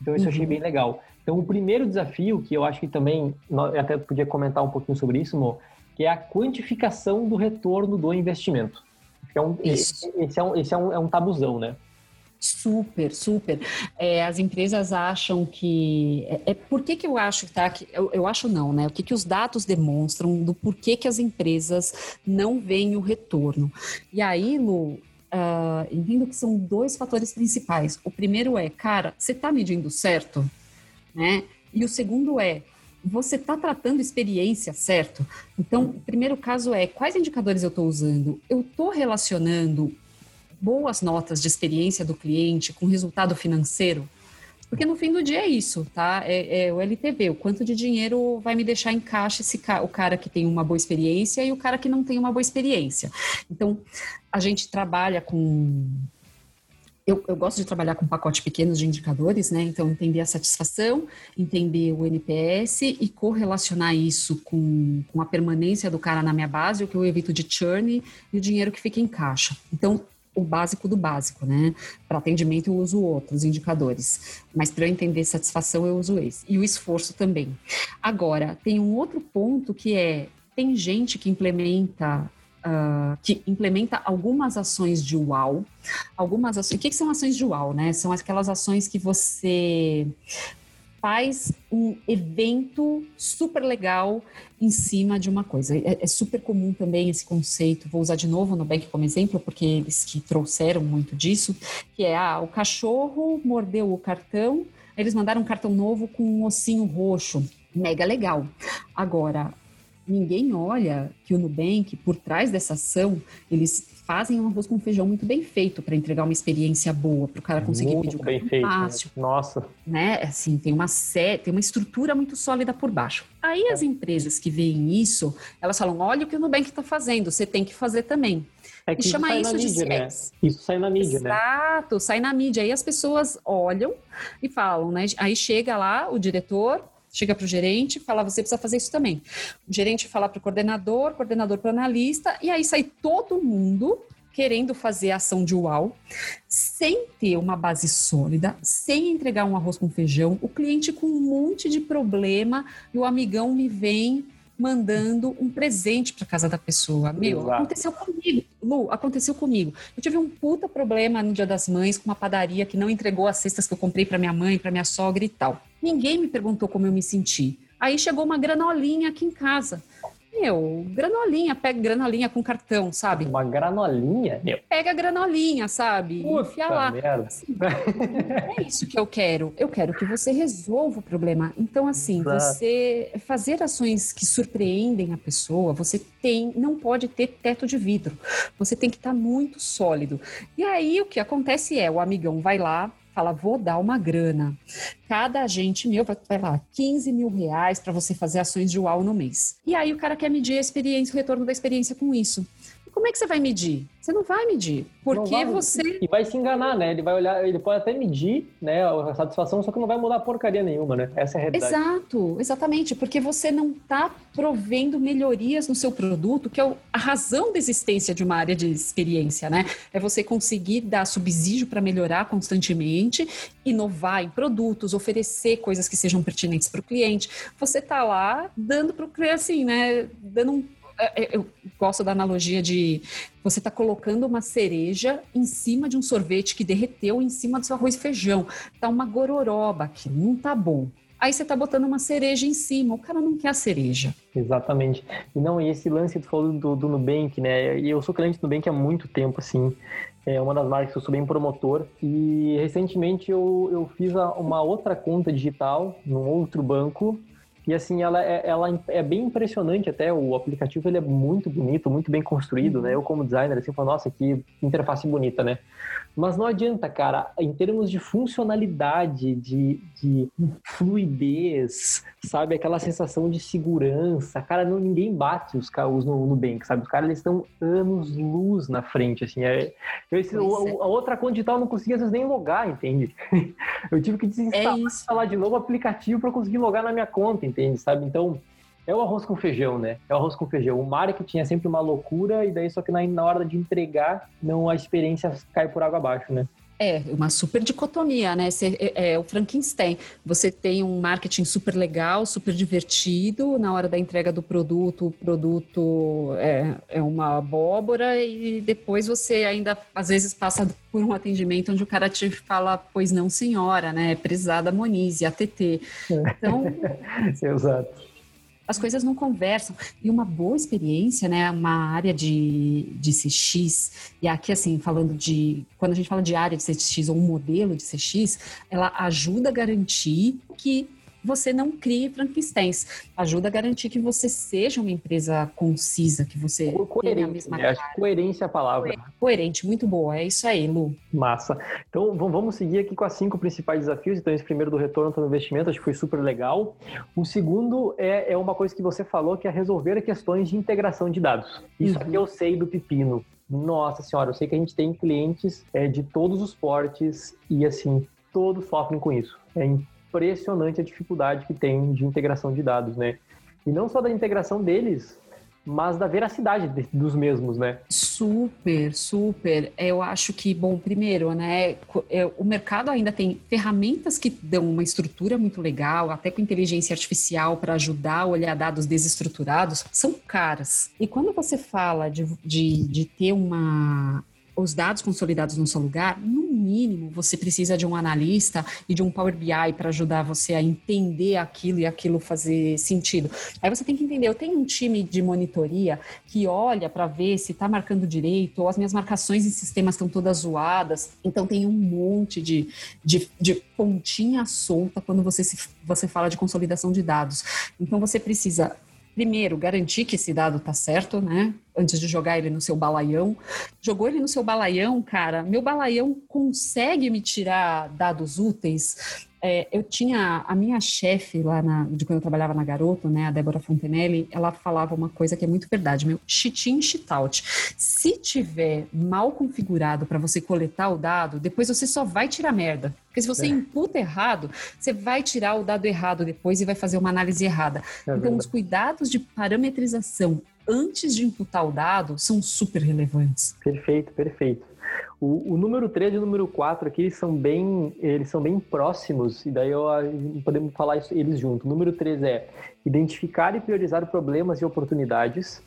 Então isso uhum. eu achei uhum. bem legal. Então o primeiro desafio, que eu acho que também, eu até podia comentar um pouquinho sobre isso, Mo, que é a quantificação do retorno do investimento. É um, esse, esse, é um, esse é um, é um tabuzão, né? Super, super. É, as empresas acham que. É, é, por que, que eu acho tá, que eu, eu acho não, né? O que, que os dados demonstram do porquê que as empresas não veem o retorno. E aí, Lu, uh, entendo que são dois fatores principais. O primeiro é, cara, você está medindo certo? Né? E o segundo é, você está tratando experiência, certo? Então, o primeiro caso é quais indicadores eu estou usando? Eu estou relacionando boas notas de experiência do cliente com resultado financeiro? Porque no fim do dia é isso, tá? É, é, o LTV, o quanto de dinheiro vai me deixar em caixa esse ca o cara que tem uma boa experiência e o cara que não tem uma boa experiência. Então, a gente trabalha com. Eu, eu gosto de trabalhar com pacotes pequenos de indicadores, né? Então, entender a satisfação, entender o NPS e correlacionar isso com, com a permanência do cara na minha base, o que eu evito de churn e o dinheiro que fica em caixa. Então, o básico do básico, né? Para atendimento eu uso outros indicadores, mas para eu entender satisfação eu uso esse. E o esforço também. Agora, tem um outro ponto que é, tem gente que implementa Uh, que implementa algumas ações de UAU. Algumas ações. O que, que, são ações de UAU, né? São aquelas ações que você faz um evento super legal em cima de uma coisa. É, é, super comum também esse conceito, vou usar de novo no Bank como exemplo, porque eles que trouxeram muito disso, que é, ah, o cachorro mordeu o cartão, eles mandaram um cartão novo com um ossinho roxo, mega legal. Agora, ninguém olha que o Nubank, por trás dessa ação, eles fazem um arroz com feijão muito bem feito para entregar uma experiência boa, para o cara conseguir muito pedir um bem feito, né? fácil. Né? Nossa. Né? Assim, tem uma sé tem uma estrutura muito sólida por baixo. Aí é. as empresas que veem isso, elas falam: olha o que o Nubank está fazendo, você tem que fazer também. É que e chama isso, isso de mídia, né? Isso sai na mídia, Exato, né? Exato, sai na mídia. Aí as pessoas olham e falam, né? Aí chega lá o diretor, chega para o gerente, fala, você precisa fazer isso também. O gerente fala para o coordenador, coordenador para o analista, e aí sai todo mundo querendo fazer ação de UAU, sem ter uma base sólida, sem entregar um arroz com feijão, o cliente com um monte de problema e o amigão me vem mandando um presente para casa da pessoa. Meu, Exato. aconteceu comigo. Lu, aconteceu comigo. Eu tive um puta problema no Dia das Mães com uma padaria que não entregou as cestas que eu comprei para minha mãe, para minha sogra e tal. Ninguém me perguntou como eu me senti. Aí chegou uma granolinha aqui em casa meu, granolinha, pega granolinha com cartão, sabe? Uma granolinha? Meu. Pega granolinha, sabe? Puta enfia lá. Assim, é isso que eu quero. Eu quero que você resolva o problema. Então, assim, Exato. você fazer ações que surpreendem a pessoa, você tem, não pode ter teto de vidro. Você tem que estar tá muito sólido. E aí o que acontece é, o amigão vai lá, fala, vou dar uma grana. Cada agente meu vai, lá, 15 mil reais para você fazer ações de UAU no mês. E aí o cara quer medir a experiência, o retorno da experiência com isso como é que você vai medir? Você não vai medir, porque vai, você... E vai se enganar, né? Ele vai olhar, ele pode até medir né, a satisfação, só que não vai mudar porcaria nenhuma, né? Essa é a realidade. Exato, exatamente, porque você não está provendo melhorias no seu produto, que é a razão da existência de uma área de experiência, né? É você conseguir dar subsídio para melhorar constantemente, inovar em produtos, oferecer coisas que sejam pertinentes para o cliente. Você está lá dando para o cliente, assim, né? Dando um eu gosto da analogia de você está colocando uma cereja em cima de um sorvete que derreteu em cima do seu arroz e feijão. Tá uma gororoba aqui, não tá bom. Aí você tá botando uma cereja em cima, o cara não quer a cereja. Exatamente. E não, e esse lance que tu falou do, do Nubank, né? E eu sou cliente do Nubank há muito tempo, assim. É uma das marcas que eu sou bem promotor. E recentemente eu, eu fiz uma outra conta digital num outro banco e assim, ela é, ela é bem impressionante até, o aplicativo ele é muito bonito, muito bem construído, né? Eu como designer, assim, falo, nossa, que interface bonita, né? Mas não adianta, cara, em termos de funcionalidade, de, de fluidez, sabe? Aquela sensação de segurança, cara, não, ninguém bate os carros no Nubank, sabe? Os caras, eles estão anos-luz na frente, assim. É, eu, esse, o, é. a outra conta digital eu não conseguia às vezes nem logar, entende? Eu tive que desinstalar é de novo o aplicativo para conseguir logar na minha conta, entende? Sabe? Então, é o arroz com feijão, né? É o arroz com feijão. O marketing é sempre uma loucura e daí só que na, na hora de entregar, não a experiência cai por água abaixo, né? É, uma super dicotomia, né? Você, é, é, o Frankenstein. Você tem um marketing super legal, super divertido. Na hora da entrega do produto, o produto é, é uma abóbora, e depois você ainda, às vezes, passa por um atendimento onde o cara te fala, pois não, senhora, né? Prezada Monize, ATT. Então. Exato as coisas não conversam. E uma boa experiência, né? Uma área de, de CX, e aqui, assim, falando de. Quando a gente fala de área de CX ou um modelo de CX, ela ajuda a garantir que você não crie Frankensteins. Ajuda a garantir que você seja uma empresa concisa, que você coerente, tenha a mesma né? Acho coerência é a palavra. Coerente, muito boa. É isso aí, Lu. Massa. Então, vamos seguir aqui com as cinco principais desafios. Então, esse primeiro do retorno para o investimento, acho que foi super legal. O segundo é, é uma coisa que você falou, que é resolver questões de integração de dados. Isso uhum. aqui eu sei do pepino. Nossa senhora, eu sei que a gente tem clientes é, de todos os portes e, assim, todos sofrem com isso. É impressionante a dificuldade que tem de integração de dados, né? E não só da integração deles, mas da veracidade de, dos mesmos, né? Super, super. Eu acho que, bom, primeiro, né, é, o mercado ainda tem ferramentas que dão uma estrutura muito legal, até com inteligência artificial para ajudar a olhar dados desestruturados, são caras. E quando você fala de, de, de ter uma os dados consolidados no seu lugar, no mínimo você precisa de um analista e de um Power BI para ajudar você a entender aquilo e aquilo fazer sentido. Aí você tem que entender, eu tenho um time de monitoria que olha para ver se está marcando direito ou as minhas marcações em sistemas estão todas zoadas. Então tem um monte de, de, de pontinha solta quando você, se, você fala de consolidação de dados. Então você precisa primeiro, garantir que esse dado tá certo, né? Antes de jogar ele no seu balaião. Jogou ele no seu balaião, cara, meu balaião consegue me tirar dados úteis é, eu tinha a minha chefe lá na, de quando eu trabalhava na Garoto, né, a Débora Fontenelle, ela falava uma coisa que é muito verdade, meu, cheat in, cheat out. Se tiver mal configurado para você coletar o dado, depois você só vai tirar merda. Porque se você é. imputa errado, você vai tirar o dado errado depois e vai fazer uma análise errada. É então, verdade. os cuidados de parametrização antes de imputar o dado são super relevantes. Perfeito, perfeito. O, o, número 3 e o número 4 aqui são bem, eles são bem próximos, e daí eu, podemos falar isso, eles juntos. O número 3 é identificar e priorizar problemas e oportunidades.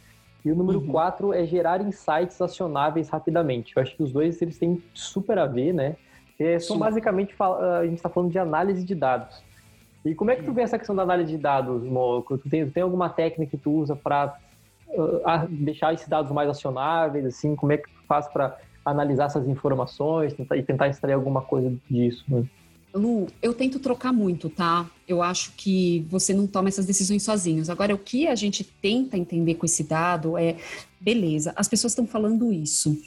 E o número uhum. 4 é gerar insights acionáveis rapidamente. Eu acho que os dois eles têm super a ver, né? É, são Sim. basicamente, a gente está falando de análise de dados. E como é que tu vê essa questão da análise de dados, Moco? Tu tem, tem alguma técnica que tu usa para deixar esses dados mais acionáveis? Assim, como é que faz para analisar essas informações tentar, e tentar extrair alguma coisa disso. Né? Lu, eu tento trocar muito, tá? Eu acho que você não toma essas decisões sozinhos. Agora, o que a gente tenta entender com esse dado é, beleza, as pessoas estão falando isso.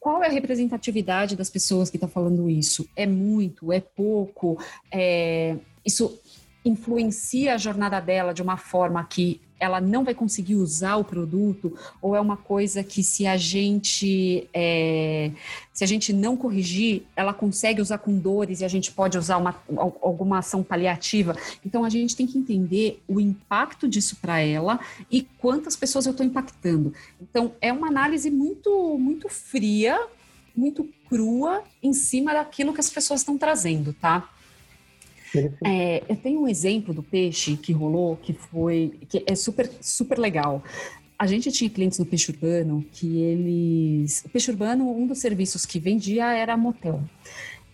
Qual é a representatividade das pessoas que estão falando isso? É muito? É pouco? É... Isso influencia a jornada dela de uma forma que ela não vai conseguir usar o produto? Ou é uma coisa que se a gente é, se a gente não corrigir ela consegue usar com dores e a gente pode usar uma, alguma ação paliativa? Então a gente tem que entender o impacto disso para ela e quantas pessoas eu estou impactando. Então é uma análise muito muito fria muito crua em cima daquilo que as pessoas estão trazendo tá é, eu tenho um exemplo do peixe que rolou que foi que é super super legal. a gente tinha clientes no peixe urbano que eles. O peixe urbano, um dos serviços que vendia era motel.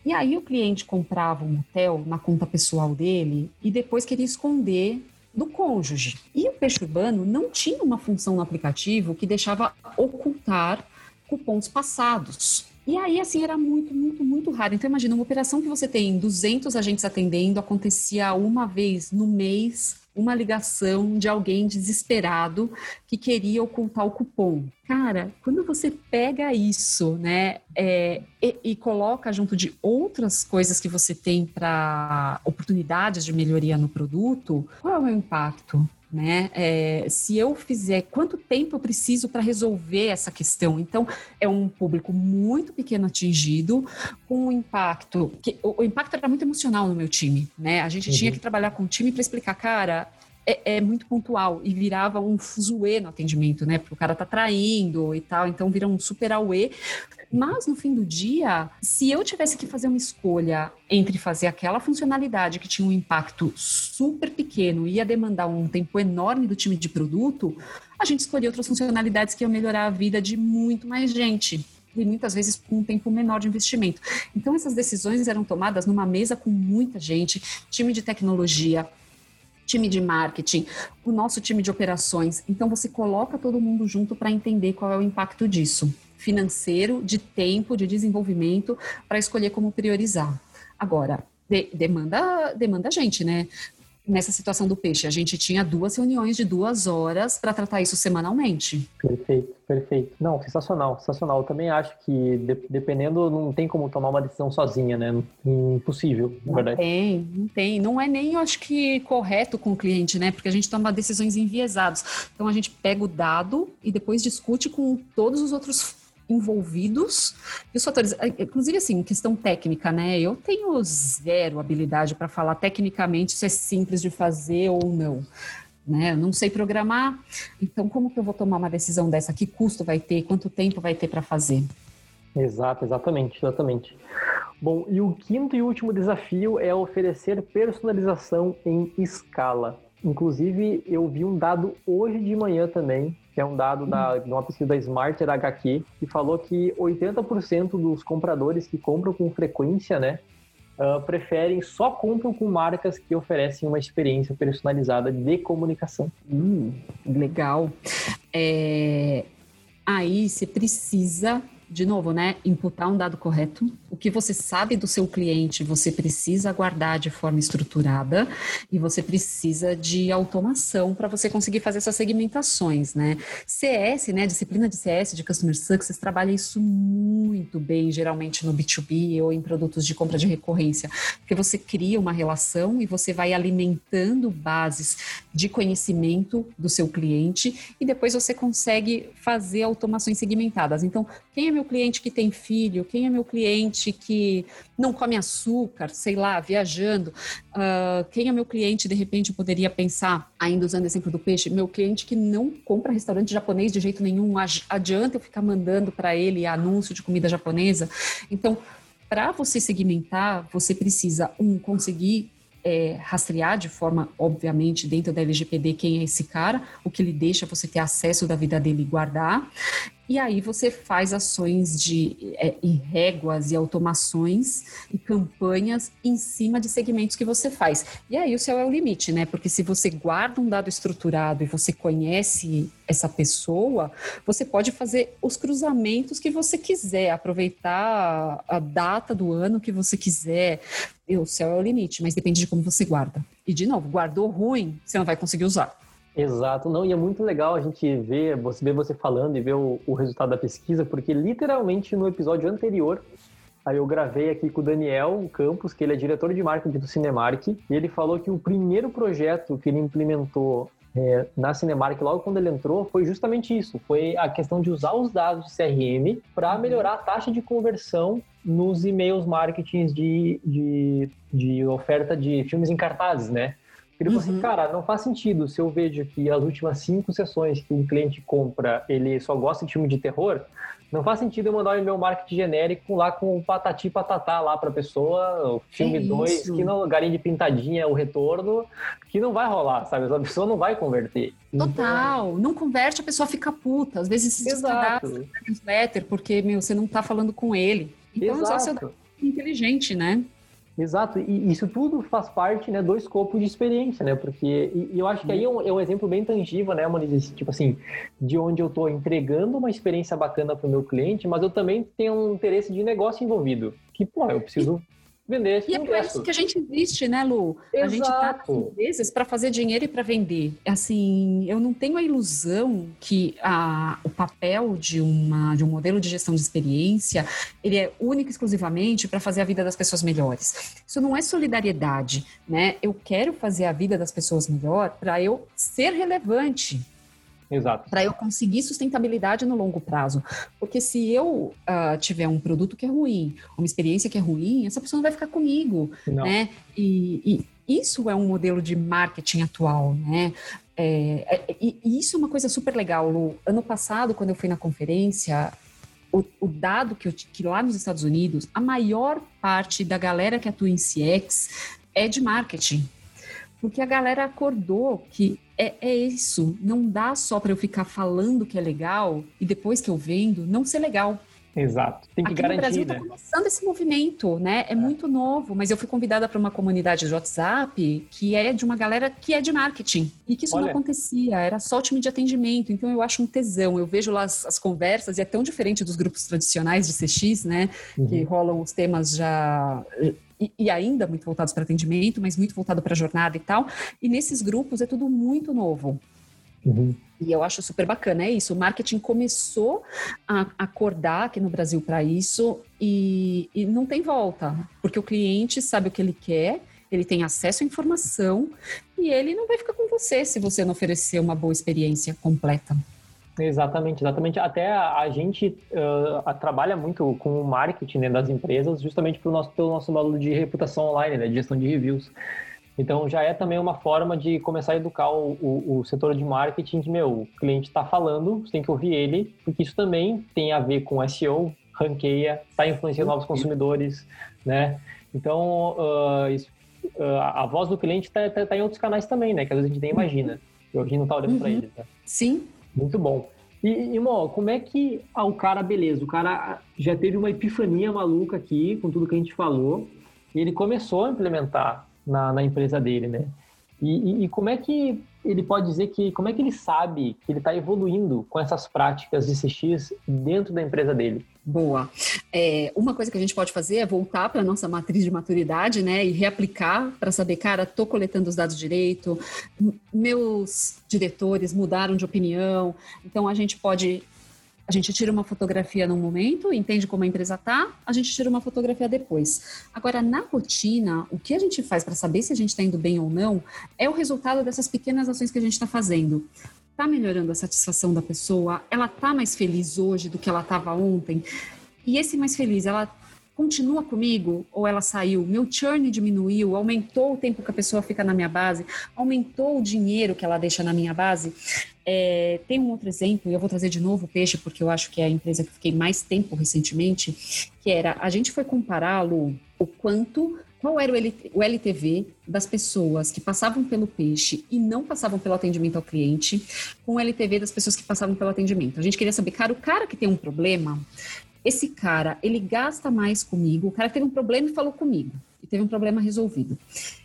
E aí o cliente comprava um motel na conta pessoal dele e depois queria esconder do cônjuge. E o peixe urbano não tinha uma função no aplicativo que deixava ocultar cupons passados. E aí, assim, era muito, muito, muito raro. Então, imagina, uma operação que você tem 200 agentes atendendo, acontecia uma vez no mês uma ligação de alguém desesperado que queria ocultar o cupom. Cara, quando você pega isso, né, é, e, e, coloca junto de outras coisas que você tem para oportunidades de melhoria no produto, qual é o impacto? Né? É, se eu fizer, quanto tempo eu preciso para resolver essa questão? Então, é um público muito pequeno atingido, com um impacto. Que, o, o impacto era muito emocional no meu time, né? A gente uhum. tinha que trabalhar com o time para explicar, cara, é, é, muito pontual e virava um fuzuê no atendimento, né? Porque o cara tá traindo e tal, então vira um super auê. Mas no fim do dia, se eu tivesse que fazer uma escolha entre fazer aquela funcionalidade que tinha um impacto super pequeno e ia demandar um tempo enorme do time de produto, a gente escolhia outras funcionalidades que iam melhorar a vida de muito mais gente e muitas vezes com um tempo menor de investimento. Então, essas decisões eram tomadas numa mesa com muita gente, time de tecnologia, time de marketing, o nosso time de operações. Então você coloca todo mundo junto para entender qual é o impacto disso, financeiro, de tempo, de desenvolvimento, para escolher como priorizar. Agora, de, demanda demanda gente, né? Nessa situação do peixe. A gente tinha duas reuniões de duas horas para tratar isso semanalmente. Perfeito, perfeito. Não, sensacional, sensacional. Eu também acho que de, dependendo, não tem como tomar uma decisão sozinha, né? Impossível, na verdade. Não tem, não tem. Não é nem, eu acho que, correto com o cliente, né? Porque a gente toma decisões enviesadas. Então a gente pega o dado e depois discute com todos os outros envolvidos e os fatores, é, inclusive assim, questão técnica, né? Eu tenho zero habilidade para falar tecnicamente se é simples de fazer ou não. Né? Eu não sei programar, então como que eu vou tomar uma decisão dessa? Que custo vai ter? Quanto tempo vai ter para fazer? Exato, exatamente, exatamente. Bom, e o quinto e último desafio é oferecer personalização em escala. Inclusive, eu vi um dado hoje de manhã também que é um dado da, de uma pesquisa da Smarter HQ, que falou que 80% dos compradores que compram com frequência, né, uh, preferem, só compram com marcas que oferecem uma experiência personalizada de comunicação. Hum, legal. É... Aí você precisa de novo, né, imputar um dado correto. O que você sabe do seu cliente, você precisa guardar de forma estruturada e você precisa de automação para você conseguir fazer essas segmentações, né? CS, né, disciplina de CS, de Customer Success, trabalha isso muito bem, geralmente no B2B ou em produtos de compra de recorrência, porque você cria uma relação e você vai alimentando bases de conhecimento do seu cliente e depois você consegue fazer automações segmentadas. Então, quem é meu cliente que tem filho? Quem é meu cliente que não come açúcar, sei lá, viajando? Uh, quem é meu cliente, de repente, poderia pensar, ainda usando o exemplo do peixe, meu cliente que não compra restaurante japonês de jeito nenhum, adianta eu ficar mandando para ele anúncio de comida japonesa? Então, para você segmentar, você precisa, um, conseguir é, rastrear de forma, obviamente, dentro da LGPD quem é esse cara, o que lhe deixa você ter acesso da vida dele e guardar. E aí você faz ações de é, e réguas e automações e campanhas em cima de segmentos que você faz. E aí o céu é o limite, né? Porque se você guarda um dado estruturado e você conhece essa pessoa, você pode fazer os cruzamentos que você quiser, aproveitar a data do ano que você quiser. E o céu é o limite, mas depende de como você guarda. E de novo, guardou ruim, você não vai conseguir usar. Exato, não, e é muito legal a gente ver você, ver você falando e ver o, o resultado da pesquisa, porque literalmente no episódio anterior Aí eu gravei aqui com o Daniel Campos, que ele é diretor de marketing do Cinemark, e ele falou que o primeiro projeto que ele implementou é, na Cinemark logo quando ele entrou foi justamente isso, foi a questão de usar os dados de CRM para uhum. melhorar a taxa de conversão nos e-mails marketing de, de, de oferta de filmes em cartazes, né? Ele falou assim, cara, não faz sentido se eu vejo que as últimas cinco sessões que um cliente compra, ele só gosta de filme de terror, não faz sentido eu mandar o meu marketing genérico lá com o patati patatá lá pra pessoa, o filme 2, que no garinha de pintadinha, o retorno, que não vai rolar, sabe? A pessoa não vai converter. Total, então... não converte, a pessoa fica puta. Às vezes se descadastra newsletter, porque, meu, você não tá falando com ele. Então, Exato. é só inteligente, né? Exato, e isso tudo faz parte né, do escopo de experiência, né? Porque e, eu acho que aí é um, é um, exemplo bem tangível, né, Moniz? Tipo assim, de onde eu estou entregando uma experiência bacana para o meu cliente, mas eu também tenho um interesse de negócio envolvido. Que, pô, eu preciso vender esse E é por isso que a gente existe, né, Lu? Exato. A gente tá vezes para fazer dinheiro e para vender. Assim, eu não tenho a ilusão que a, o papel de, uma, de um modelo de gestão de experiência ele é único exclusivamente para fazer a vida das pessoas melhores. Isso não é solidariedade, né? Eu quero fazer a vida das pessoas melhor para eu ser relevante Exato. Para eu conseguir sustentabilidade no longo prazo. Porque se eu uh, tiver um produto que é ruim, uma experiência que é ruim, essa pessoa não vai ficar comigo, não. né? E, e, isso é um modelo de marketing atual, né? É, é, e isso é uma coisa super legal, Lu. Ano passado, quando eu fui na conferência, o, o, dado que, eu, que lá nos Estados Unidos, a maior parte da galera que atua em CX é de marketing. Porque a galera acordou que é, é isso. Não dá só para eu ficar falando que é legal e depois que eu vendo, não ser legal. Exato. Tem que Aqui garantir, no Brasil está né? começando esse movimento, né? É, é, muito novo, mas eu fui convidada para uma comunidade de WhatsApp que é de uma galera que é de marketing e que isso Olha. não acontecia, era só o time de atendimento. Então eu acho um tesão. Eu vejo lá as, as conversas e é tão diferente dos grupos tradicionais de CX, né? Uhum. Que rolam os temas já e, e ainda muito voltados para atendimento, mas muito voltado para jornada e tal. E nesses grupos é tudo muito novo. Uhum. E eu acho super bacana, é isso. O marketing começou a acordar aqui no Brasil para isso e, e, não tem volta, porque o cliente sabe o que ele quer, ele tem acesso à informação e ele não vai ficar com você se você não oferecer uma boa experiência completa. Exatamente, exatamente. Até a, a gente uh, trabalha muito com o marketing né, das empresas, justamente pelo nosso, pelo nosso módulo de reputação online, né, de gestão de reviews. Então já é também uma forma de começar a educar o, o, o setor de marketing que, meu, o cliente está falando, você tem que ouvir ele, porque isso também tem a ver com SEO, ranqueia, está influenciando novos consumidores, né? Então, uh, isso, uh, a voz do cliente está tá, tá em outros canais também, né? Que às vezes a gente nem imagina. E a gente não está olhando uhum. para ele. Né? Sim, muito bom. E, irmão, como é que ah, o cara, beleza, o cara já teve uma epifania maluca aqui com tudo que a gente falou, e ele começou a implementar na, na empresa dele, né? E, e, e, como é que ele pode dizer que, como é que ele sabe que ele está evoluindo com essas práticas de CX dentro da empresa dele? Boa. É, uma coisa que a gente pode fazer é voltar para a nossa matriz de maturidade, né, e reaplicar para saber, cara, estou coletando os dados direito, meus diretores mudaram de opinião, então a gente pode a gente tira uma fotografia no momento, entende como a empresa está, a gente tira uma fotografia depois. Agora, na rotina, o que a gente faz para saber se a gente está indo bem ou não é o resultado dessas pequenas ações que a gente está fazendo. Está melhorando a satisfação da pessoa? Ela está mais feliz hoje do que ela estava ontem? E esse mais feliz, ela continua comigo ou ela saiu? Meu churn diminuiu? Aumentou o tempo que a pessoa fica na minha base? Aumentou o dinheiro que ela deixa na minha base? É, tem um outro exemplo, e eu vou trazer de novo o peixe, porque eu acho que é a empresa que fiquei mais tempo recentemente, que era, a gente foi comparar, Lu, o quanto qual era o LTV das pessoas que passavam pelo peixe e não passavam pelo atendimento ao cliente com o LTV das pessoas que passavam pelo atendimento. A gente queria saber, cara, o cara que tem um problema, esse cara, ele gasta mais comigo, o cara teve um problema e falou comigo, e teve um problema resolvido.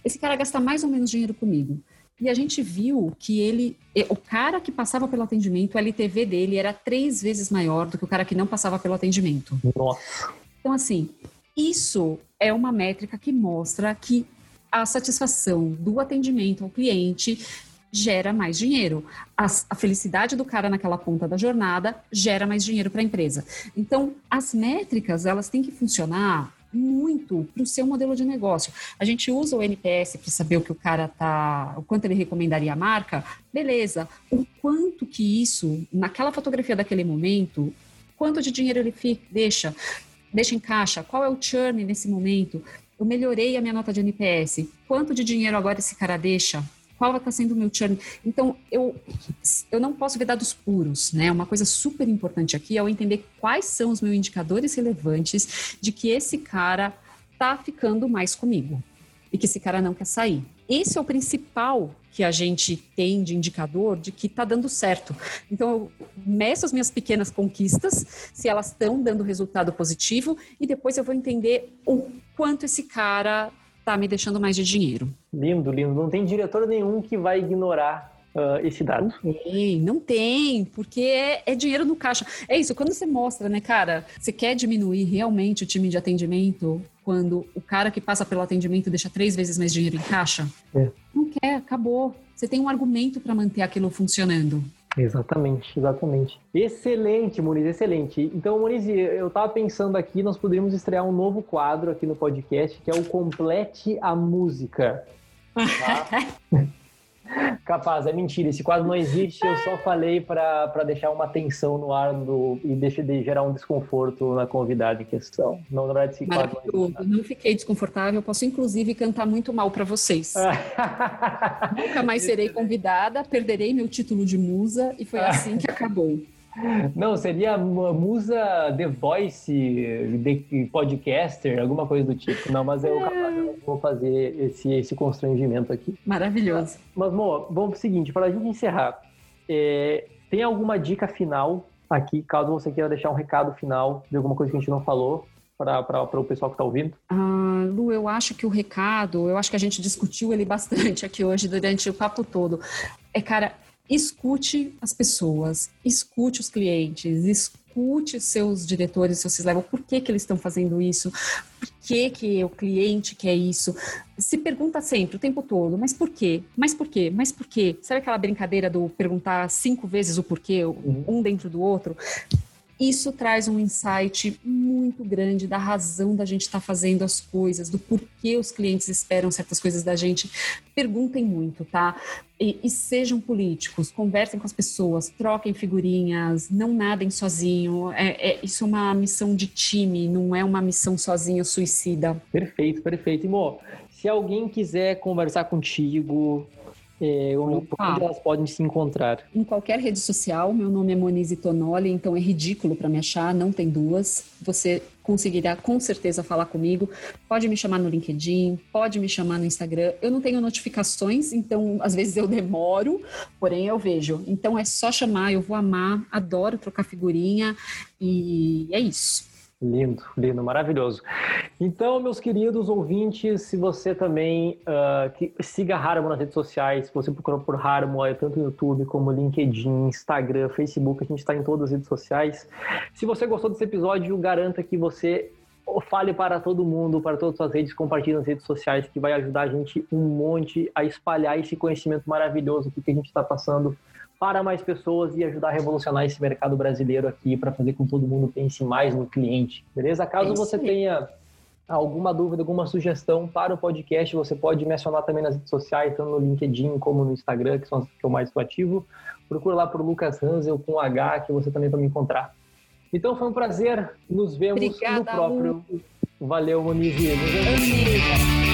Esse cara gasta mais ou menos dinheiro comigo. E a gente viu que ele, o cara que passava pelo atendimento, o LTV dele era três vezes maior do que o cara que não passava pelo atendimento. Nossa. Então, assim, isso é uma métrica que mostra que a satisfação do atendimento ao cliente gera mais dinheiro. A, a, felicidade do cara naquela ponta da jornada gera mais dinheiro para a empresa. Então, as métricas, elas têm que funcionar muito para o seu modelo de negócio. A gente usa o NPS para saber o que o cara tá, o quanto ele recomendaria a marca, beleza. O quanto que isso, naquela fotografia daquele momento, quanto de dinheiro ele fica, deixa, deixa em caixa, qual é o churn nesse momento? Eu melhorei a minha nota de NPS. Quanto de dinheiro agora esse cara deixa? Qual está sendo o meu churn. Então, eu, eu não posso ver dados puros, né? Uma coisa super importante aqui é eu entender quais são os meus indicadores relevantes de que esse cara está ficando mais comigo e que esse cara não quer sair. Esse é o principal que a gente tem de indicador de que está dando certo. Então, eu meço as minhas pequenas conquistas, se elas estão dando resultado positivo, e depois eu vou entender o quanto esse cara está me deixando mais de dinheiro. Lindo, lindo. Não tem diretor nenhum que vai ignorar uh, esse dado. Não tem, não tem, porque é, é, dinheiro no caixa. É isso, quando você mostra, né, cara, você quer diminuir realmente o time de atendimento quando o cara que passa pelo atendimento deixa três vezes mais dinheiro em caixa? É. Não quer, acabou. Você tem um argumento para manter aquilo funcionando. Exatamente, exatamente. Excelente, Muniz, excelente. Então, Muniz, eu estava pensando aqui, nós poderíamos estrear um novo quadro aqui no podcast, que é o Complete a Música. Tá? Capaz, é mentira. Esse quadro não existe. Eu só falei para deixar uma tensão no ar do, e deixar de gerar um desconforto na convidada em questão. Não, na verdade, esse quadro não, existe, não fiquei desconfortável. Posso, inclusive, cantar muito mal para vocês. Nunca mais serei convidada, perderei meu título de musa e foi assim que acabou. Não, seria musa The Voice, de podcaster, alguma coisa do tipo. Não, mas eu, eu vou fazer esse, esse constrangimento aqui. Maravilhoso. Mas, Mo, vamos pro seguinte, para a gente encerrar, é, tem alguma dica final aqui, caso você queira deixar um recado final de alguma coisa que a gente não falou para o pessoal que está ouvindo? Ah, Lu, eu acho que o recado, eu acho que a gente discutiu ele bastante aqui hoje durante o papo todo. É, cara, escute as pessoas, escute os clientes, escute seus diretores, seus level, por que, que eles estão fazendo isso, por que, que o cliente quer isso. Se pergunta sempre, o tempo todo, mas por quê? Mas por quê? Mas por quê? Sabe aquela brincadeira do perguntar cinco vezes o porquê, uhum. um dentro do outro? Isso traz um insight muito grande da razão da gente estar tá fazendo as coisas, do porquê os clientes esperam certas coisas da gente. Perguntem muito, tá? E, e, sejam políticos, conversem com as pessoas, troquem figurinhas, não nadem sozinho. É, é, isso é uma missão de time, não é uma missão sozinho suicida. Perfeito, perfeito. Imo, se alguém quiser conversar contigo, é, onde, elas podem se encontrar? Em qualquer rede social. Meu nome é Monize Tonoli, então é ridículo para me achar, não tem duas. Você conseguirá com certeza falar comigo. Pode me chamar no LinkedIn, pode me chamar no Instagram. Eu não tenho notificações, então às vezes eu demoro, porém eu vejo. Então é só chamar, eu vou amar, adoro trocar figurinha e é isso. Lindo, lindo, maravilhoso. Então, meus queridos ouvintes, se você também uh, que, siga Harmo nas redes sociais, se você procurar por Harmo, tanto no YouTube como LinkedIn, Instagram, Facebook, a gente está em todas as redes sociais. Se você gostou desse episódio, garanta que você fale para todo mundo, para todas as redes, compartilhe nas redes sociais, que vai ajudar a gente um monte a espalhar esse conhecimento maravilhoso que a gente está passando para mais pessoas e ajudar a revolucionar esse mercado brasileiro aqui para fazer com que todo mundo pense mais no cliente, beleza? Caso é você tenha alguma dúvida, alguma sugestão para o podcast, você pode mencionar também nas redes sociais, tanto no LinkedIn como no Instagram, que são as que eu mais estou ativo. Procura lá por Lucas Hansel com H, que você também vai me encontrar. Então foi um prazer, nos vemos Obrigada, no próprio. Valeu, Moniz. Nos vemos.